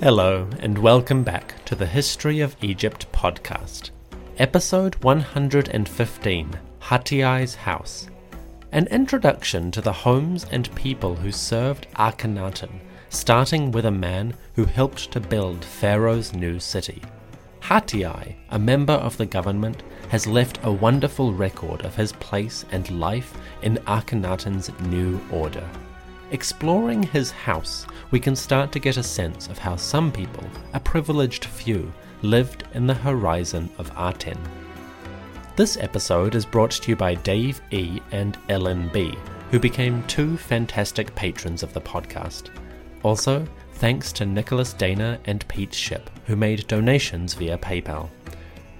Hello, and welcome back to the History of Egypt podcast, episode 115 Hatiay's House. An introduction to the homes and people who served Akhenaten, starting with a man who helped to build Pharaoh's new city. Hatiay, a member of the government, has left a wonderful record of his place and life in Akhenaten's new order. Exploring his house, we can start to get a sense of how some people, a privileged few, lived in the horizon of Aten. This episode is brought to you by Dave E. and Ellen B., who became two fantastic patrons of the podcast. Also, thanks to Nicholas Dana and Pete Ship, who made donations via PayPal.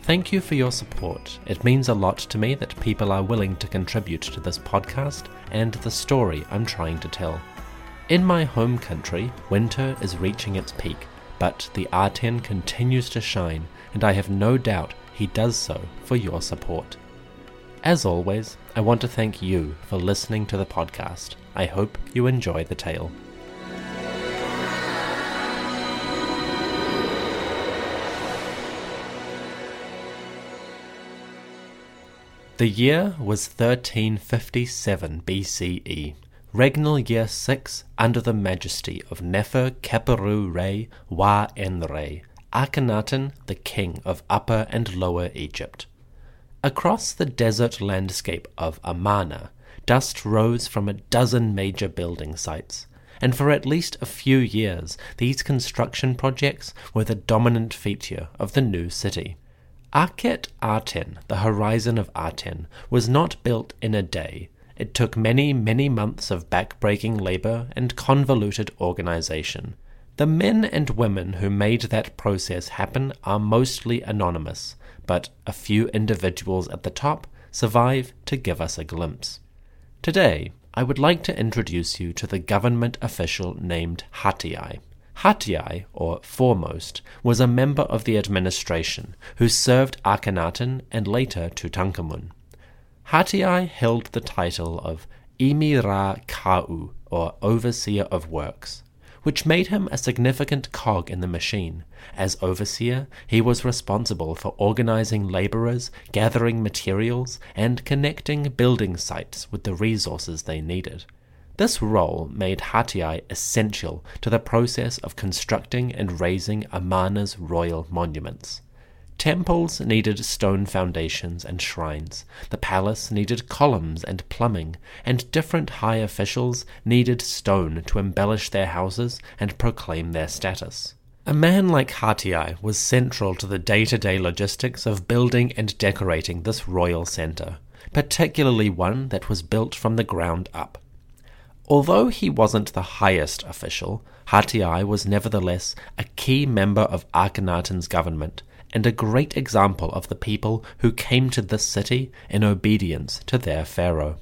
Thank you for your support. It means a lot to me that people are willing to contribute to this podcast and the story I'm trying to tell. In my home country, winter is reaching its peak, but the Aten continues to shine, and I have no doubt he does so for your support. As always, I want to thank you for listening to the podcast. I hope you enjoy the tale. The year was 1357 BCE, regnal year 6 under the majesty of Nefer Keperu Re Wa Enre, Akhenaten, the king of Upper and Lower Egypt. Across the desert landscape of Amarna, dust rose from a dozen major building sites, and for at least a few years these construction projects were the dominant feature of the new city. Akhet Aten, the horizon of Aten, was not built in a day. It took many, many months of back-breaking labor and convoluted organization. The men and women who made that process happen are mostly anonymous, but a few individuals at the top survive to give us a glimpse. Today, I would like to introduce you to the government official named Hatiay. Hatiay, or Foremost, was a member of the administration who served Akhenaten and later Tutankhamun. Hatiay held the title of Emira Ka'u, or Overseer of Works, which made him a significant cog in the machine. As overseer, he was responsible for organizing laborers, gathering materials, and connecting building sites with the resources they needed. This role made Hatiay essential to the process of constructing and raising Amarna's royal monuments. Temples needed stone foundations and shrines, the palace needed columns and plumbing, and different high officials needed stone to embellish their houses and proclaim their status. A man like Hatiay was central to the day to day logistics of building and decorating this royal centre, particularly one that was built from the ground up. Although he wasn't the highest official, Hatiay was nevertheless a key member of Akhenaten's government and a great example of the people who came to this city in obedience to their pharaoh.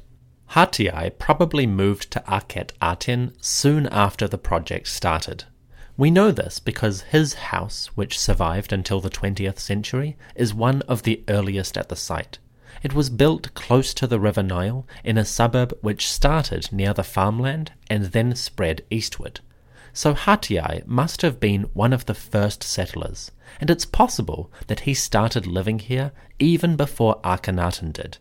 Hatiay probably moved to Akhet Aten soon after the project started. We know this because his house, which survived until the 20th century, is one of the earliest at the site. It was built close to the River Nile in a suburb which started near the farmland and then spread eastward. So Hatiay must have been one of the first settlers, and it's possible that he started living here even before Akhenaten did.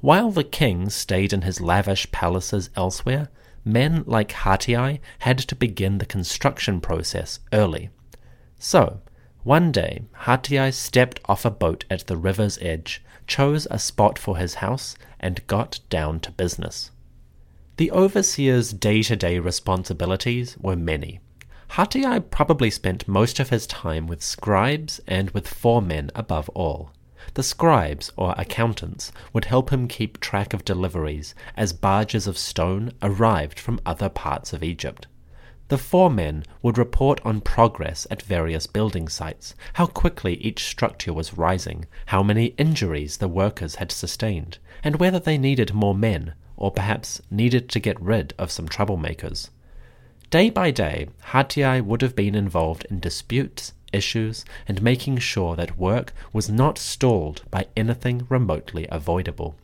While the king stayed in his lavish palaces elsewhere, men like Hatiay had to begin the construction process early. So, one day, Hatiay stepped off a boat at the river's edge, chose a spot for his house, and got down to business. The overseer's day to day responsibilities were many. Hatiay probably spent most of his time with scribes and with foremen above all. the scribes or accountants would help him keep track of deliveries as barges of stone arrived from other parts of Egypt. The foremen would report on progress at various building sites, how quickly each structure was rising, how many injuries the workers had sustained, and whether they needed more men, or perhaps needed to get rid of some troublemakers. Day by day, Hatiay would have been involved in disputes, issues, and making sure that work was not stalled by anything remotely avoidable.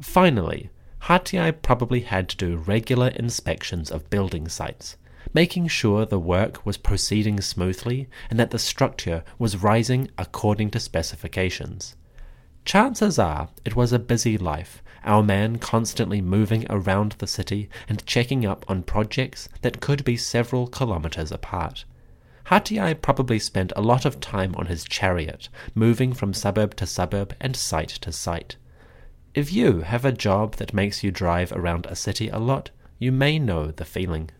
Finally, Hatiay probably had to do regular inspections of building sites, making sure the work was proceeding smoothly and that the structure was rising according to specifications. Chances are it was a busy life, our man constantly moving around the city and checking up on projects that could be several kilometers apart. Hatiay probably spent a lot of time on his chariot, moving from suburb to suburb and site to site. If you have a job that makes you drive around a city a lot, you may know the feeling.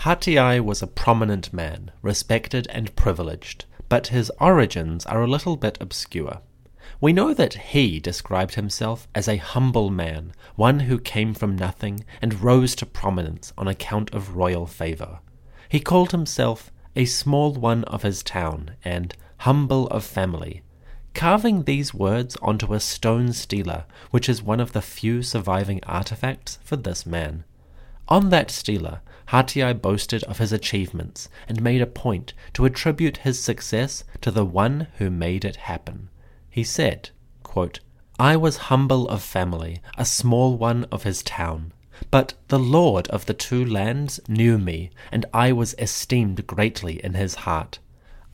Hatiay was a prominent man, respected and privileged, but his origins are a little bit obscure. We know that he described himself as a humble man, one who came from nothing and rose to prominence on account of royal favor. He called himself a small one of his town, and humble of family, carving these words onto a stone stela, which is one of the few surviving artifacts for this man. On that stela, Hatiay boasted of his achievements and made a point to attribute his success to the one who made it happen. He said, quote, I was humble of family, a small one of his town. But the Lord of the two lands knew me, and I was esteemed greatly in his heart.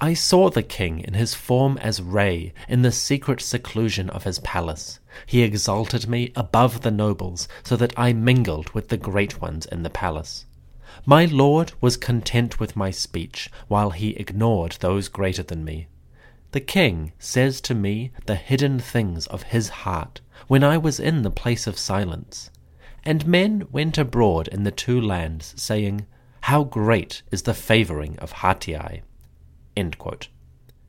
I saw the king in his form as Re in the secret seclusion of his palace. He exalted me above the nobles, so that I mingled with the great ones in the palace. My lord was content with my speech, while he ignored those greater than me. The king says to me the hidden things of his heart, when I was in the place of silence. And men went abroad in the two lands, saying, How great is the favouring of Hatiay!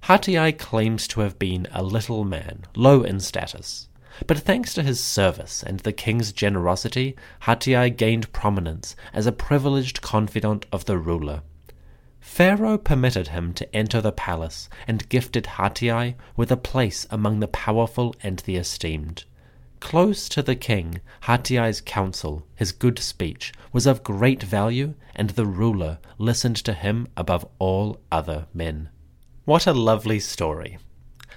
Hatiay claims to have been a little man, low in status. But thanks to his service and the king's generosity, Hatiay gained prominence as a privileged confidant of the ruler. Pharaoh permitted him to enter the palace and gifted Hatiay with a place among the powerful and the esteemed. Close to the king, Hatiay's counsel, his good speech, was of great value, and the ruler listened to him above all other men. What a lovely story.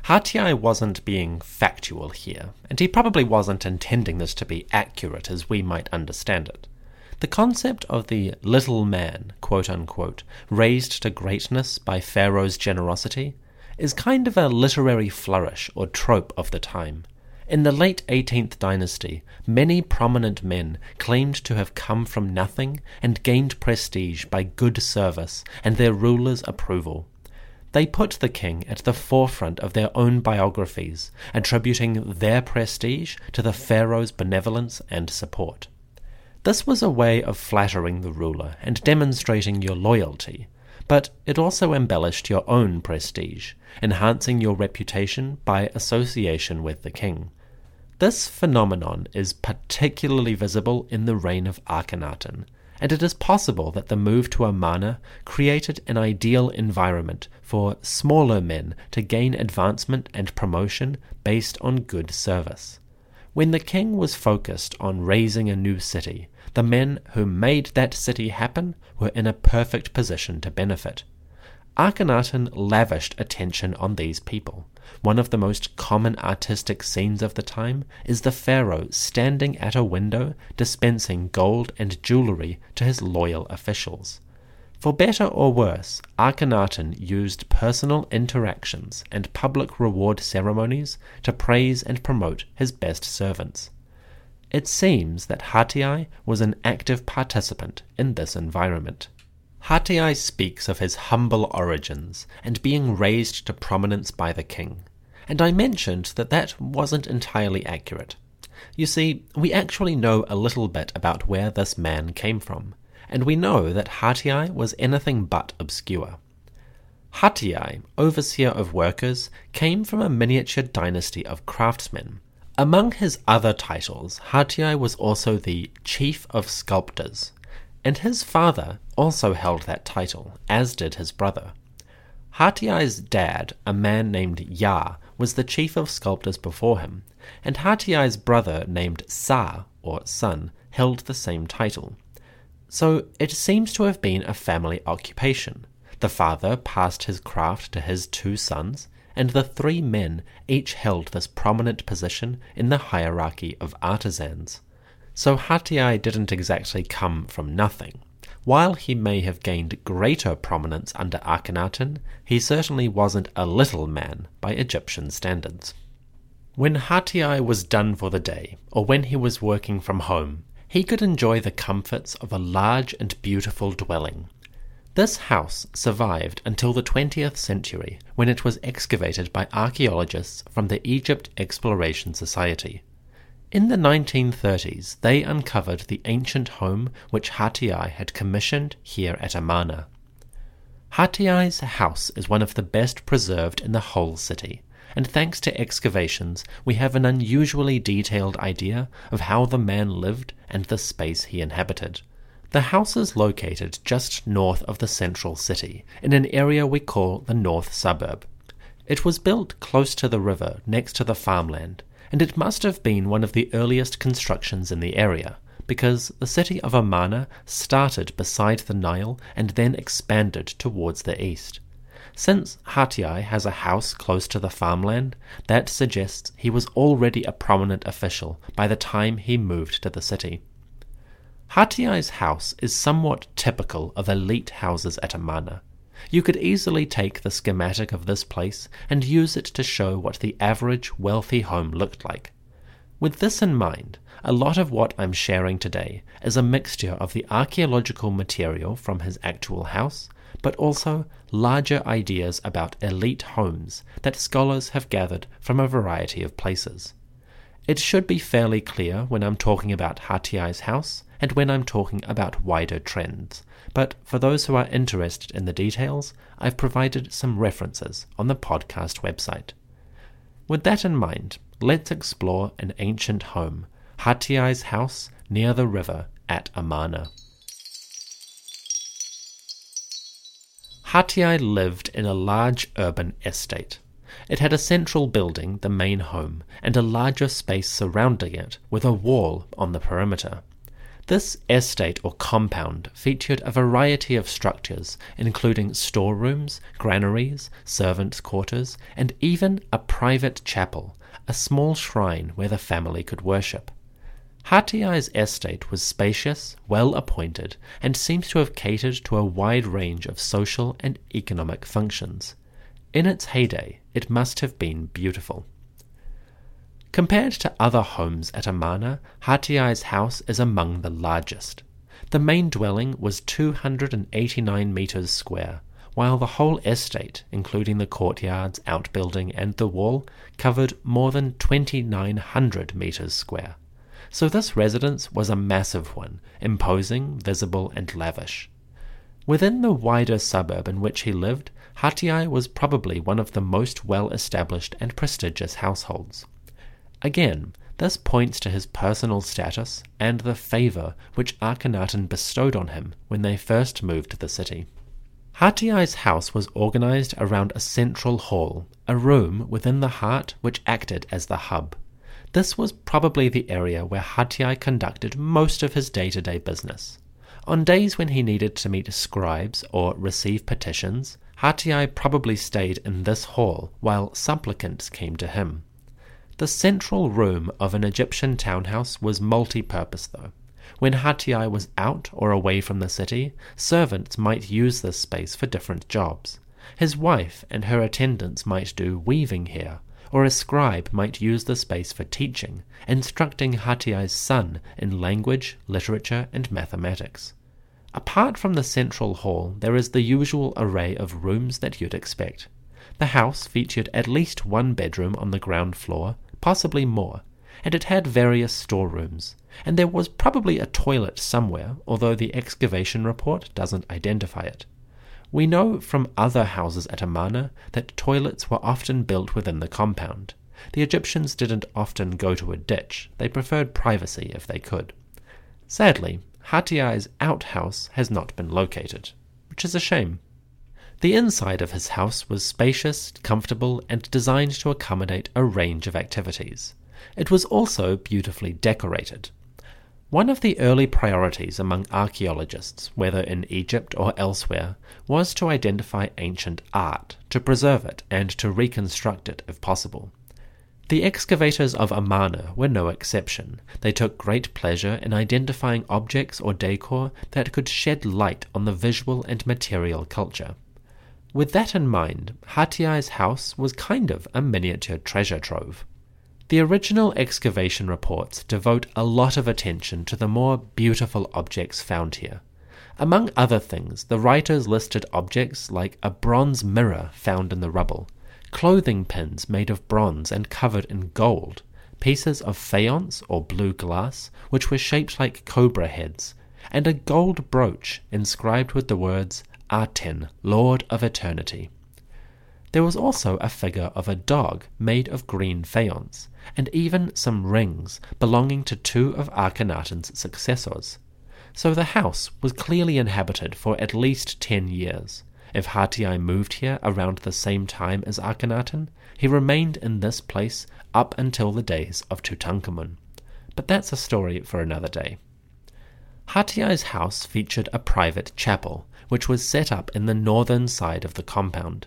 Hatiay wasn't being factual here, and he probably wasn't intending this to be accurate as we might understand it. The concept of the little man, quote unquote, raised to greatness by Pharaoh's generosity, is kind of a literary flourish or trope of the time. In the late 18th dynasty, many prominent men claimed to have come from nothing and gained prestige by good service and their ruler's approval. They put the king at the forefront of their own biographies, attributing their prestige to the pharaoh's benevolence and support. This was a way of flattering the ruler and demonstrating your loyalty, but it also embellished your own prestige, enhancing your reputation by association with the king. This phenomenon is particularly visible in the reign of Akhenaten, and it is possible that the move to Amarna created an ideal environment for smaller men to gain advancement and promotion based on good service. When the king was focused on raising a new city, the men who made that city happen were in a perfect position to benefit. Akhenaten lavished attention on these people. One of the most common artistic scenes of the time is the pharaoh standing at a window dispensing gold and jewelry to his loyal officials. For better or worse, Akhenaten used personal interactions and public reward ceremonies to praise and promote his best servants. It seems that Hatiay was an active participant in this environment. Hatiay speaks of his humble origins and being raised to prominence by the king, and I mentioned that that wasn't entirely accurate. You see, we actually know a little bit about where this man came from, and we know that Hatiay was anything but obscure. Hatiay, overseer of workers, came from a miniature dynasty of craftsmen. Among his other titles, Hatiay was also the chief of sculptors, and his father also held that title, as did his brother. Hatiay's dad, a man named Ya, was the chief of sculptors before him, and Hatiay's brother, named Sa, or son, held the same title. So it seems to have been a family occupation. The father passed his craft to his two sons, and the three men each held this prominent position in the hierarchy of artisans. So Hatiay didn't exactly come from nothing. While he may have gained greater prominence under Akhenaten, he certainly wasn't a little man by Egyptian standards. When Hatiay was done for the day, or when he was working from home, he could enjoy the comforts of a large and beautiful dwelling. This house survived until the 20th century when it was excavated by archaeologists from the Egypt Exploration Society. In the 1930s, they uncovered the ancient home which Hatiay had commissioned here at Amarna. Hatiay's house is one of the best preserved in the whole city, and thanks to excavations, we have an unusually detailed idea of how the man lived and the space he inhabited. The house is located just north of the central city, in an area we call the North Suburb. It was built close to the river next to the farmland and it must have been one of the earliest constructions in the area, because the city of Amarna started beside the Nile and then expanded towards the east. Since Hatiay has a house close to the farmland, that suggests he was already a prominent official by the time he moved to the city. Hatiay's house is somewhat typical of elite houses at Amarna. You could easily take the schematic of this place and use it to show what the average wealthy home looked like. With this in mind, a lot of what I'm sharing today is a mixture of the archaeological material from his actual house, but also larger ideas about elite homes that scholars have gathered from a variety of places. It should be fairly clear when I'm talking about Hatiay's house and when I'm talking about wider trends, but for those who are interested in the details, I've provided some references on the podcast website. With that in mind, let's explore an ancient home, Hatiay's house near the river at Amarna. Hatiay lived in a large urban estate. It had a central building, the main home, and a larger space surrounding it with a wall on the perimeter. This estate or compound featured a variety of structures, including storerooms, granaries, servants' quarters, and even a private chapel, a small shrine where the family could worship. Hatiay's estate was spacious, well appointed, and seems to have catered to a wide range of social and economic functions. In its heyday, it must have been beautiful. Compared to other homes at Amarna, Hatiay's house is among the largest. The main dwelling was 289 metres square, while the whole estate, including the courtyards, outbuilding, and the wall, covered more than 2,900 metres square. So this residence was a massive one, imposing, visible, and lavish. Within the wider suburb in which he lived, Hatiay was probably one of the most well established and prestigious households. Again, this points to his personal status and the favor which Akhenaten bestowed on him when they first moved to the city. Hatiay's house was organized around a central hall, a room within the heart which acted as the hub. This was probably the area where Hatiay conducted most of his day to day business. On days when he needed to meet scribes or receive petitions, Hatiay probably stayed in this hall while supplicants came to him. The central room of an Egyptian townhouse was multi purpose, though. When Hatiay was out or away from the city, servants might use this space for different jobs. His wife and her attendants might do weaving here, or a scribe might use the space for teaching, instructing Hatiay's son in language, literature, and mathematics. Apart from the central hall, there is the usual array of rooms that you'd expect. The house featured at least one bedroom on the ground floor, possibly more, and it had various storerooms, and there was probably a toilet somewhere, although the excavation report doesn't identify it. We know from other houses at Amarna that toilets were often built within the compound. The Egyptians didn't often go to a ditch, they preferred privacy if they could. Sadly, Hatiay's outhouse has not been located, which is a shame. The inside of his house was spacious, comfortable, and designed to accommodate a range of activities. It was also beautifully decorated. One of the early priorities among archaeologists, whether in Egypt or elsewhere, was to identify ancient art, to preserve it, and to reconstruct it if possible. The excavators of Amarna were no exception. They took great pleasure in identifying objects or decor that could shed light on the visual and material culture. With that in mind, Hatiay's house was kind of a miniature treasure trove. The original excavation reports devote a lot of attention to the more beautiful objects found here. Among other things, the writers listed objects like a bronze mirror found in the rubble, clothing pins made of bronze and covered in gold, pieces of faience or blue glass which were shaped like cobra heads, and a gold brooch inscribed with the words Aten, Lord of Eternity. There was also a figure of a dog made of green faience, and even some rings belonging to two of Akhenaten's successors. So the house was clearly inhabited for at least ten years. If Hatiay moved here around the same time as Akhenaten, he remained in this place up until the days of Tutankhamun. But that's a story for another day. Hatiay's house featured a private chapel, which was set up in the northern side of the compound.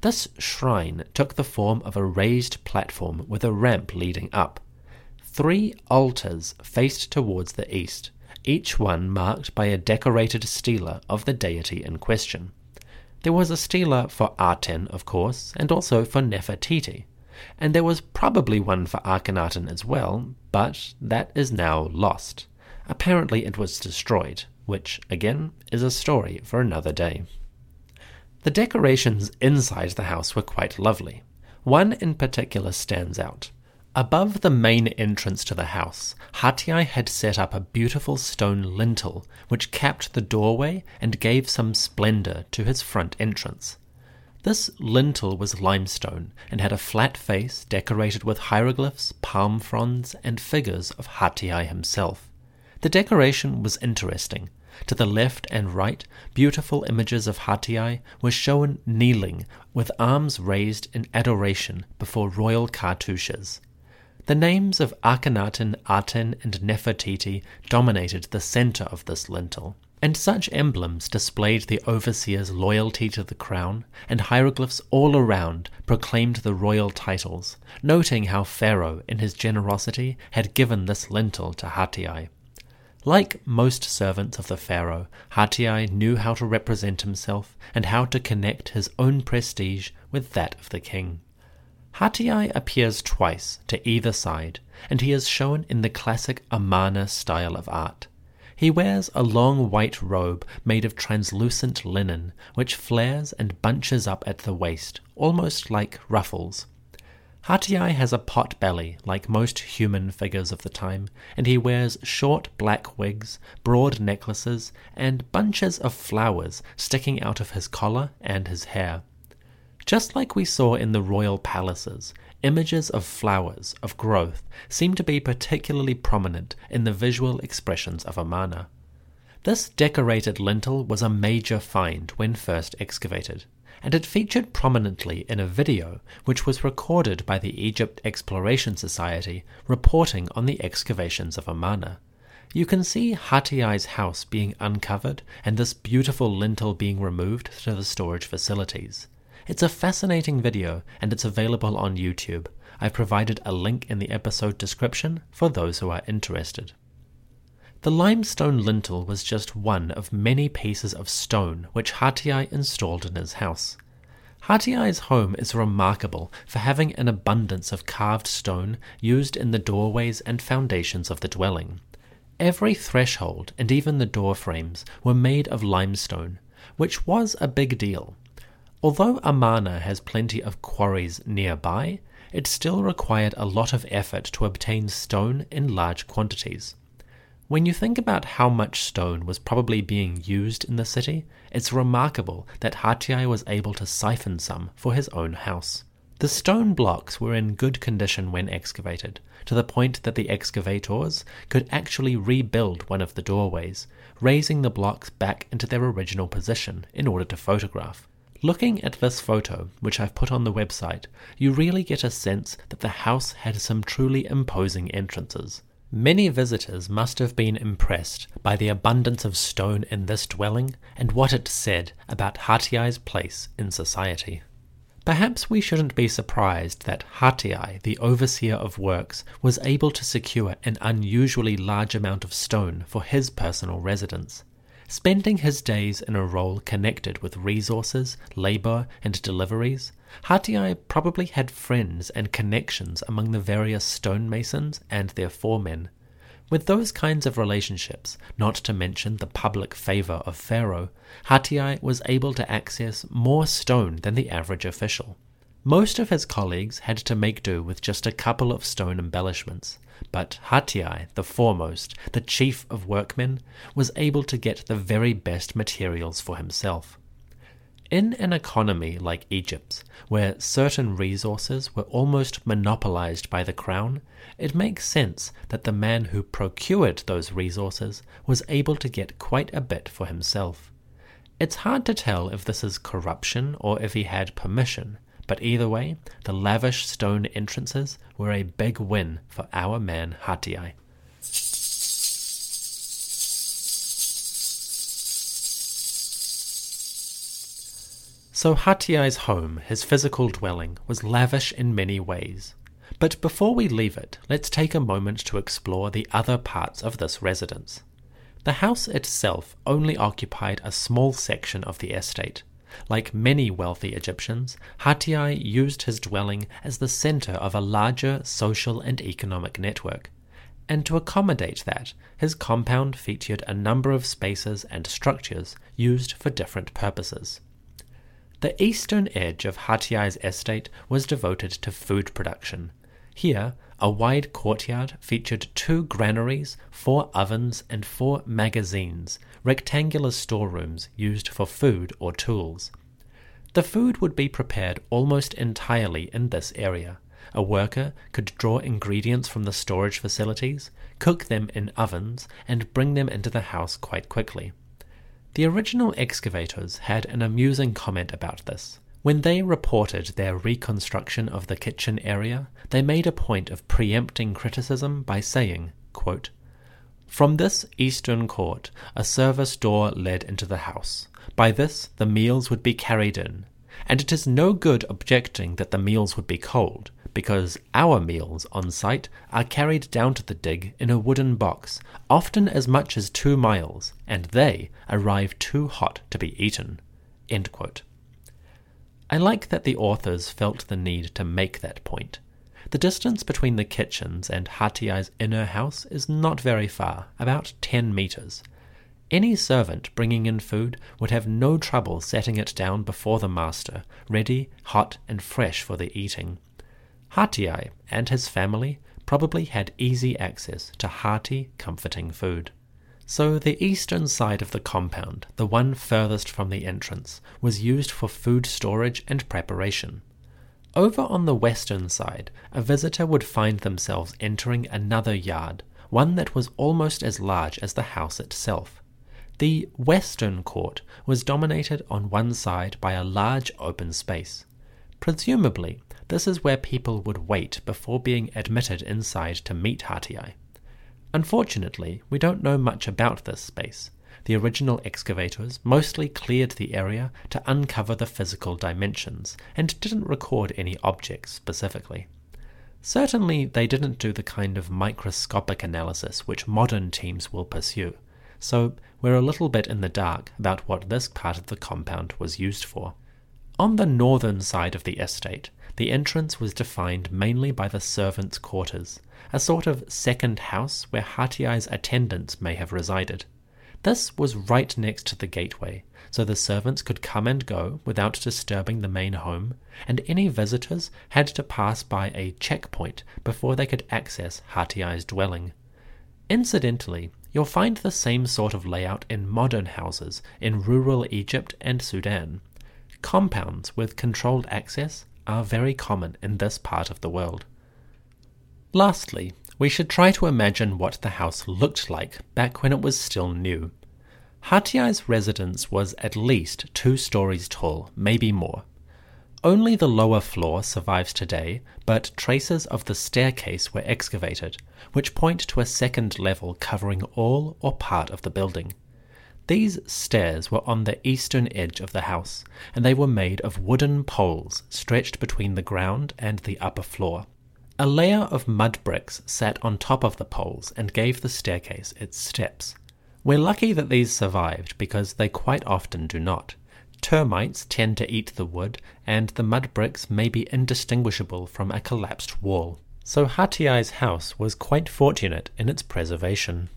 This shrine took the form of a raised platform with a ramp leading up. Three altars faced towards the east, each one marked by a decorated stela of the deity in question. There was a stela for Aten, of course, and also for Nefertiti, and there was probably one for Akhenaten as well, but that is now lost. Apparently it was destroyed, which, again, is a story for another day. The decorations inside the house were quite lovely. One in particular stands out. Above the main entrance to the house, Hatiay had set up a beautiful stone lintel which capped the doorway and gave some splendor to his front entrance. This lintel was limestone and had a flat face decorated with hieroglyphs, palm fronds, and figures of Hatiay himself. The decoration was interesting, to the left and right, beautiful images of Hatiay were shown kneeling, with arms raised in adoration before royal cartouches. The names of Akhenaten, Aten, and Nefertiti dominated the center of this lintel, and such emblems displayed the overseer's loyalty to the crown, and hieroglyphs all around proclaimed the royal titles, noting how Pharaoh, in his generosity, had given this lintel to Hatiay. Like most servants of the Pharaoh, Hatiay knew how to represent himself and how to connect his own prestige with that of the king. Hatiay appears twice to either side, and he is shown in the classic Amarna style of art. He wears a long white robe made of translucent linen, which flares and bunches up at the waist, almost like ruffles. Hatiay has a pot belly, like most human figures of the time, and he wears short black wigs, broad necklaces, and bunches of flowers sticking out of his collar and his hair. Just like we saw in the royal palaces, images of flowers, of growth, seem to be particularly prominent in the visual expressions of Amarna. This decorated lintel was a major find when first excavated and it featured prominently in a video which was recorded by the Egypt Exploration Society reporting on the excavations of Amarna. You can see Hatiay's house being uncovered and this beautiful lintel being removed to the storage facilities. It's a fascinating video and it's available on YouTube. I've provided a link in the episode description for those who are interested. The limestone lintel was just one of many pieces of stone which Hatiay installed in his house. Hatiay's home is remarkable for having an abundance of carved stone used in the doorways and foundations of the dwelling. Every threshold and even the door frames were made of limestone, which was a big deal. Although Amarna has plenty of quarries nearby, it still required a lot of effort to obtain stone in large quantities. When you think about how much stone was probably being used in the city, it's remarkable that Hatiay was able to siphon some for his own house. The stone blocks were in good condition when excavated, to the point that the excavators could actually rebuild one of the doorways, raising the blocks back into their original position in order to photograph. Looking at this photo, which I've put on the website, you really get a sense that the house had some truly imposing entrances. Many visitors must have been impressed by the abundance of stone in this dwelling and what it said about Hatiay's place in society. Perhaps we shouldn't be surprised that Hatiay, the overseer of works, was able to secure an unusually large amount of stone for his personal residence. Spending his days in a role connected with resources, labor, and deliveries, Hatiay probably had friends and connections among the various stonemasons and their foremen. With those kinds of relationships, not to mention the public favor of Pharaoh, Hatiay was able to access more stone than the average official. Most of his colleagues had to make do with just a couple of stone embellishments, but Hatiay, the foremost, the chief of workmen, was able to get the very best materials for himself. In an economy like Egypt's, where certain resources were almost monopolized by the crown, it makes sense that the man who procured those resources was able to get quite a bit for himself. It's hard to tell if this is corruption or if he had permission, but either way, the lavish stone entrances were a big win for our man Hatiay. So Hatiay's home, his physical dwelling, was lavish in many ways. But before we leave it, let's take a moment to explore the other parts of this residence. The house itself only occupied a small section of the estate. Like many wealthy Egyptians, Hatiay used his dwelling as the center of a larger social and economic network. And to accommodate that, his compound featured a number of spaces and structures used for different purposes. The eastern edge of Hatiay's estate was devoted to food production. Here, a wide courtyard featured two granaries, four ovens, and four magazines, rectangular storerooms used for food or tools. The food would be prepared almost entirely in this area. A worker could draw ingredients from the storage facilities, cook them in ovens, and bring them into the house quite quickly. The original excavators had an amusing comment about this. When they reported their reconstruction of the kitchen area, they made a point of preempting criticism by saying, quote, From this eastern court, a service door led into the house. By this, the meals would be carried in. And it is no good objecting that the meals would be cold, because our meals on site are carried down to the dig in a wooden box, often as much as two miles, and they arrive too hot to be eaten. I like that the authors felt the need to make that point. The distance between the kitchens and Hatiay's inner house is not very far, about 10 meters. Any servant bringing in food would have no trouble setting it down before the master, ready, hot, and fresh for the eating. Hatiay and his family probably had easy access to hearty, comforting food. So the eastern side of the compound, the one furthest from the entrance, was used for food storage and preparation. Over on the western side, a visitor would find themselves entering another yard, one that was almost as large as the house itself. The western court was dominated on one side by a large open space. Presumably, this is where people would wait before being admitted inside to meet Hatiay. Unfortunately, we don't know much about this space. The original excavators mostly cleared the area to uncover the physical dimensions and didn't record any objects specifically. Certainly, they didn't do the kind of microscopic analysis which modern teams will pursue, so we're a little bit in the dark about what this part of the compound was used for. On the northern side of the estate, the entrance was defined mainly by the servants' quarters, a sort of second house where Hatiay's attendants may have resided. This was right next to the gateway, so the servants could come and go without disturbing the main home, and any visitors had to pass by a checkpoint before they could access Hatiay's dwelling. Incidentally, You'll find the same sort of layout in modern houses in rural Egypt and Sudan. Compounds with controlled access are very common in this part of the world. Lastly, we should try to imagine what the house looked like back when it was still new. Hatiay's residence was at least two stories tall, maybe more. Only the lower floor survives today, but traces of the staircase were excavated, which point to a second level covering all or part of the building. These stairs were on the eastern edge of the house, and they were made of wooden poles stretched between the ground and the upper floor. A layer of mud bricks sat on top of the poles and gave the staircase its steps. We're lucky that these survived because they quite often do not. Termites tend to eat the wood, and the mud bricks may be indistinguishable from a collapsed wall. So Hatiay's house was quite fortunate in its preservation.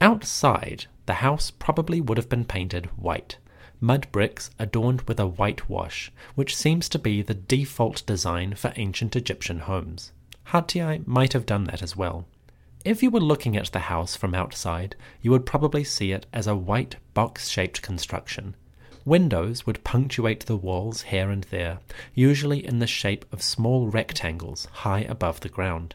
Outside, the house probably would have been painted white, mud bricks adorned with a white wash, which seems to be the default design for ancient Egyptian homes. Hatiay might have done that as well. If you were looking at the house from outside, you would probably see it as a white box shaped construction. Windows would punctuate the walls here and there, usually in the shape of small rectangles high above the ground.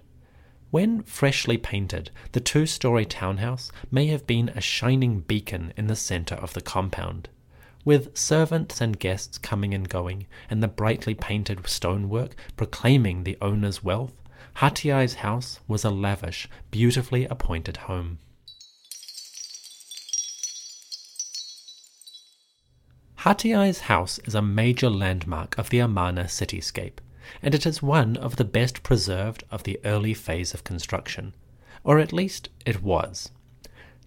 When freshly painted, the two story townhouse may have been a shining beacon in the centre of the compound. With servants and guests coming and going, and the brightly painted stonework proclaiming the owner's wealth, Hatiay's house was a lavish, beautifully appointed home. Hatiay's house is a major landmark of the Amarna cityscape, and it is one of the best preserved of the early phase of construction, or at least it was.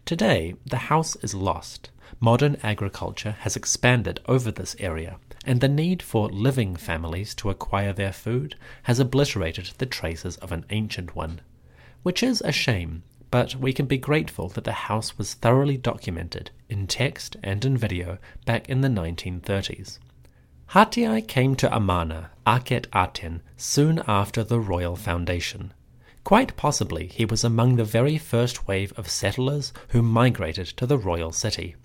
Today, the house is lost. Modern agriculture has expanded over this area, and the need for living families to acquire their food has obliterated the traces of an ancient one. Which is a shame, but we can be grateful that the house was thoroughly documented in text and in video back in the 1930s. Hatiay came to Amarna, Akhet Aten, soon after the royal foundation. Quite possibly he was among the very first wave of settlers who migrated to the royal city.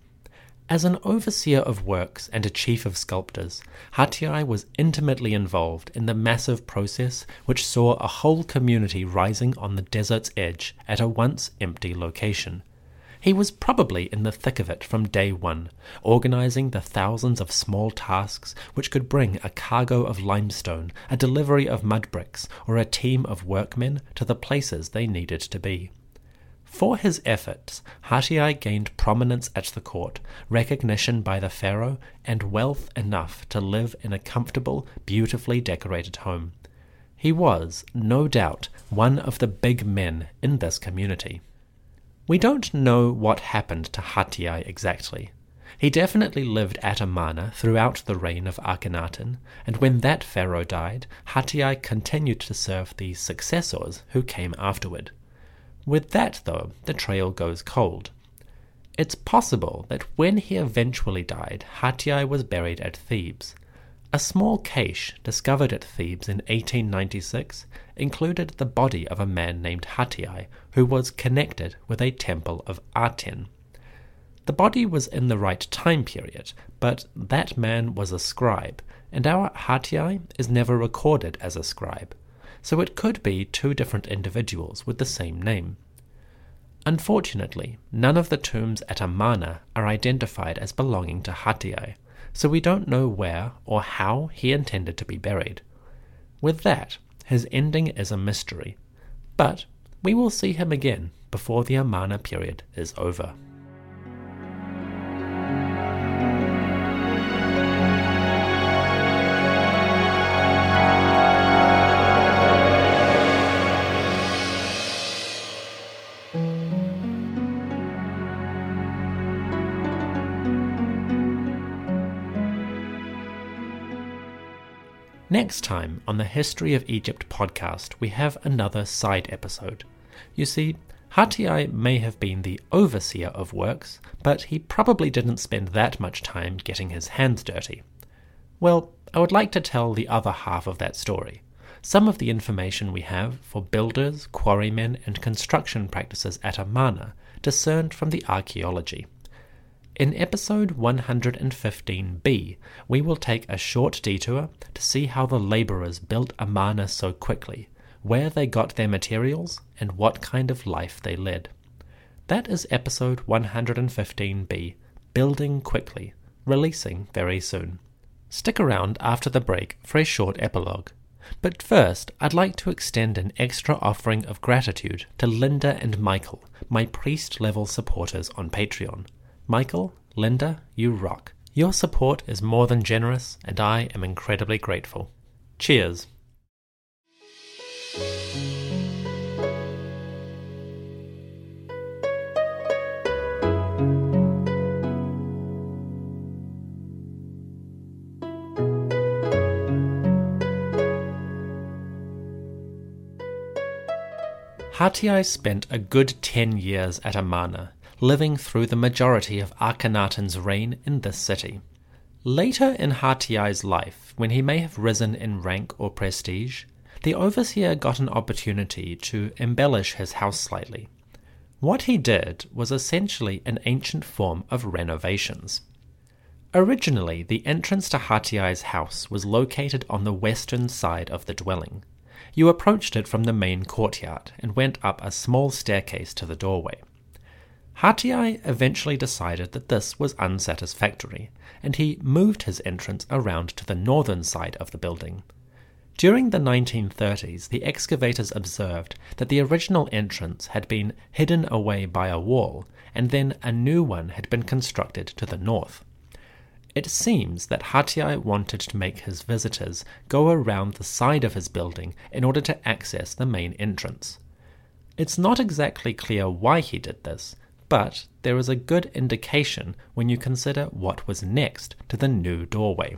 As an overseer of works and a chief of sculptors, Hatiay was intimately involved in the massive process which saw a whole community rising on the desert's edge at a once empty location. He was probably in the thick of it from day one, organizing the thousands of small tasks which could bring a cargo of limestone, a delivery of mud bricks, or a team of workmen to the places they needed to be. For his efforts, Hatiay gained prominence at the court, recognition by the pharaoh, and wealth enough to live in a comfortable, beautifully decorated home. He was, no doubt, one of the big men in this community. We don't know what happened to Hatiay exactly. He definitely lived at Amarna throughout the reign of Akhenaten, and when that pharaoh died, Hatiay continued to serve the successors who came afterward. With that, though, the trail goes cold. It's possible that when he eventually died, Hatiay was buried at Thebes. A small cache discovered at Thebes in 1896 included the body of a man named Hatiay, who was connected with a temple of Aten. The body was in the right time period, but that man was a scribe, and our Hatiay is never recorded as a scribe so it could be two different individuals with the same name. Unfortunately, none of the tombs at Amarna are identified as belonging to Hatiay, so we don't know where or how he intended to be buried. With that, his ending is a mystery, but we will see him again before the Amarna period is over. Next time on the History of Egypt podcast, we have another side episode. You see, Hatiay may have been the overseer of works, but he probably didn't spend that much time getting his hands dirty. Well, I would like to tell the other half of that story. Some of the information we have for builders, quarrymen, and construction practices at Amarna discerned from the archaeology. In episode 115b, we will take a short detour to see how the labourers built Amarna so quickly, where they got their materials, and what kind of life they led. That is episode 115b Building Quickly, releasing very soon. Stick around after the break for a short epilogue. But first, I'd like to extend an extra offering of gratitude to Linda and Michael, my priest level supporters on Patreon. Michael, Linda, you rock. Your support is more than generous, and I am incredibly grateful. Cheers. Hatiay spent a good ten years at Amarna, living through the majority of Akhenaten's reign in this city. Later in Hatiay's life, when he may have risen in rank or prestige, the overseer got an opportunity to embellish his house slightly. What he did was essentially an ancient form of renovations. Originally, the entrance to Hatiay's house was located on the western side of the dwelling. You approached it from the main courtyard and went up a small staircase to the doorway. Hatiay eventually decided that this was unsatisfactory, and he moved his entrance around to the northern side of the building. During the 1930s, the excavators observed that the original entrance had been hidden away by a wall, and then a new one had been constructed to the north. It seems that Hatiay wanted to make his visitors go around the side of his building in order to access the main entrance. It's not exactly clear why he did this, but there is a good indication when you consider what was next to the new doorway.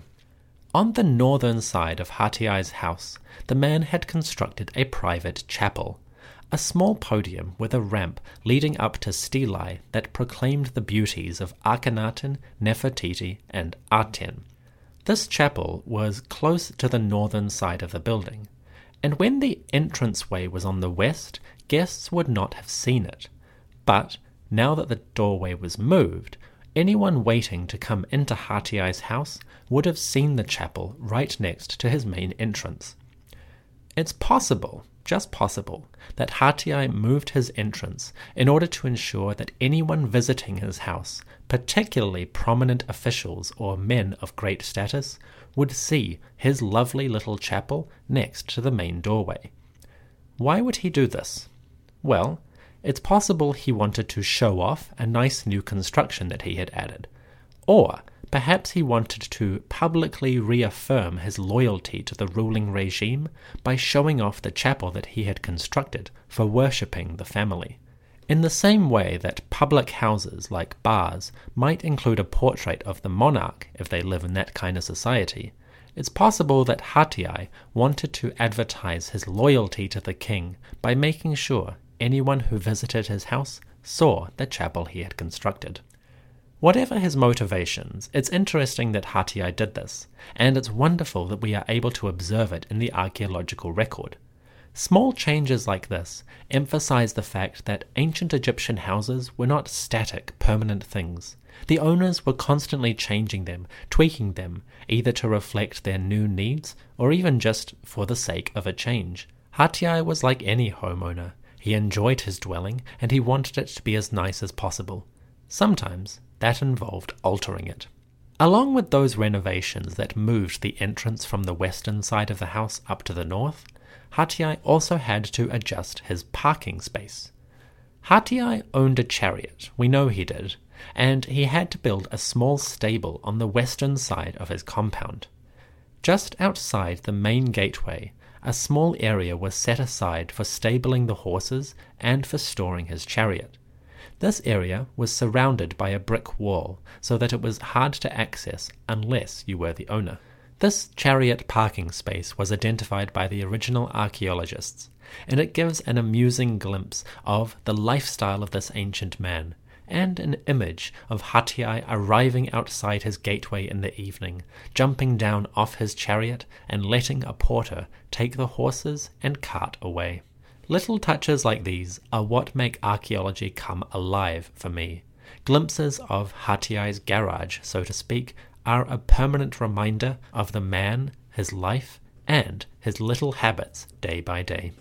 On the northern side of Hatiay's house, the man had constructed a private chapel, a small podium with a ramp leading up to stelae that proclaimed the beauties of Akhenaten, Nefertiti, and Aten. This chapel was close to the northern side of the building, and when the entranceway was on the west, guests would not have seen it. But now that the doorway was moved, anyone waiting to come into Hatiay's house would have seen the chapel right next to his main entrance. It's possible just possible that Hatiay moved his entrance in order to ensure that anyone visiting his house, particularly prominent officials or men of great status, would see his lovely little chapel next to the main doorway. Why would he do this? Well, it's possible he wanted to show off a nice new construction that he had added, or Perhaps he wanted to publicly reaffirm his loyalty to the ruling regime by showing off the chapel that he had constructed for worshipping the family. In the same way that public houses like bars might include a portrait of the monarch if they live in that kind of society, it's possible that Hatiay wanted to advertise his loyalty to the king by making sure anyone who visited his house saw the chapel he had constructed. Whatever his motivations, it's interesting that Hatiay did this, and it's wonderful that we are able to observe it in the archaeological record. Small changes like this emphasize the fact that ancient Egyptian houses were not static, permanent things. The owners were constantly changing them, tweaking them, either to reflect their new needs or even just for the sake of a change. Hatiay was like any homeowner. He enjoyed his dwelling and he wanted it to be as nice as possible. Sometimes that involved altering it. Along with those renovations that moved the entrance from the western side of the house up to the north, Hatiay also had to adjust his parking space. Hatiay owned a chariot, we know he did, and he had to build a small stable on the western side of his compound. Just outside the main gateway, a small area was set aside for stabling the horses and for storing his chariot. This area was surrounded by a brick wall, so that it was hard to access unless you were the owner. This chariot parking space was identified by the original archaeologists, and it gives an amusing glimpse of the lifestyle of this ancient man, and an image of Hatiay arriving outside his gateway in the evening, jumping down off his chariot, and letting a porter take the horses and cart away. Little touches like these are what make archaeology come alive for me. Glimpses of Hatiay's garage, so to speak, are a permanent reminder of the man, his life, and his little habits day by day.